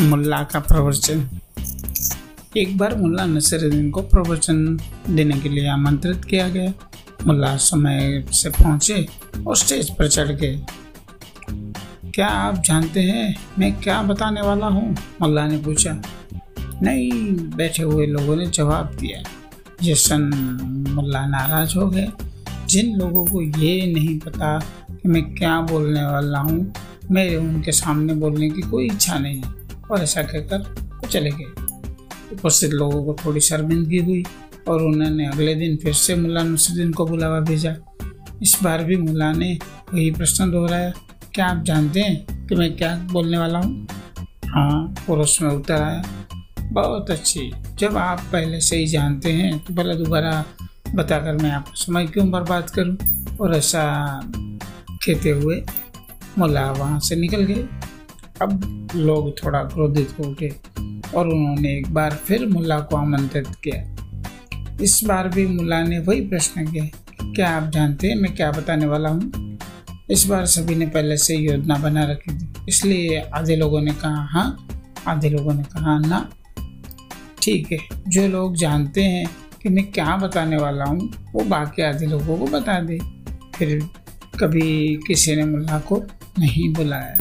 मुल्ला का प्रवचन। एक बार मुल्ला नसरुद्दीन को प्रवचन देने के लिए आमंत्रित किया गया। मुल्ला समय से पहुँचे और स्टेज पर चढ़ गए। क्या आप जानते हैं मैं क्या बताने वाला हूँ? मुल्ला ने पूछा। नहीं, बैठे हुए लोगों ने जवाब दिया। ये सन मुल्ला नाराज़ हो गए। जिन लोगों को ये नहीं पता कि मैं क्या बोलने वाला हूँ मेरे उनके सामने बोलने की कोई इच्छा नहीं। है और ऐसा कहकर वो चले गए। उपस्थित लोगों को थोड़ी शर्मिंदगी हुई और उन्होंने अगले दिन फिर से मुला नसरुद्दीन को बुलावा भेजा। इस बार भी मुला ने वही प्रश्न दोहराया, क्या आप जानते हैं कि मैं क्या बोलने वाला हूँ? हाँ पुरुष में उत्तर आया, बहुत अच्छी। जब आप पहले से ही जानते हैं तो भला दोबारा बताकर मैं आपका समय क्यों बर्बाद करूँ? और ऐसा कहते हुए मुला वहाँ से निकल गए। अब लोग थोड़ा क्रोधित हो गए और उन्होंने एक बार फिर मुल्ला को आमंत्रित किया। इस बार भी मुल्ला ने वही प्रश्न किया क्या आप जानते हैं मैं क्या बताने वाला हूँ? इस बार सभी ने पहले से योजना बना रखी थी। इसलिए आधे लोगों ने कहा हाँ। आधे लोगों ने कहा, ना। ठीक है, जो लोग जानते हैं कि मैं क्या बताने वाला हूँ, वो बाकी आधे लोगों को बता दे। फिर कभी किसी ने मुल्ला को नहीं बुलाया।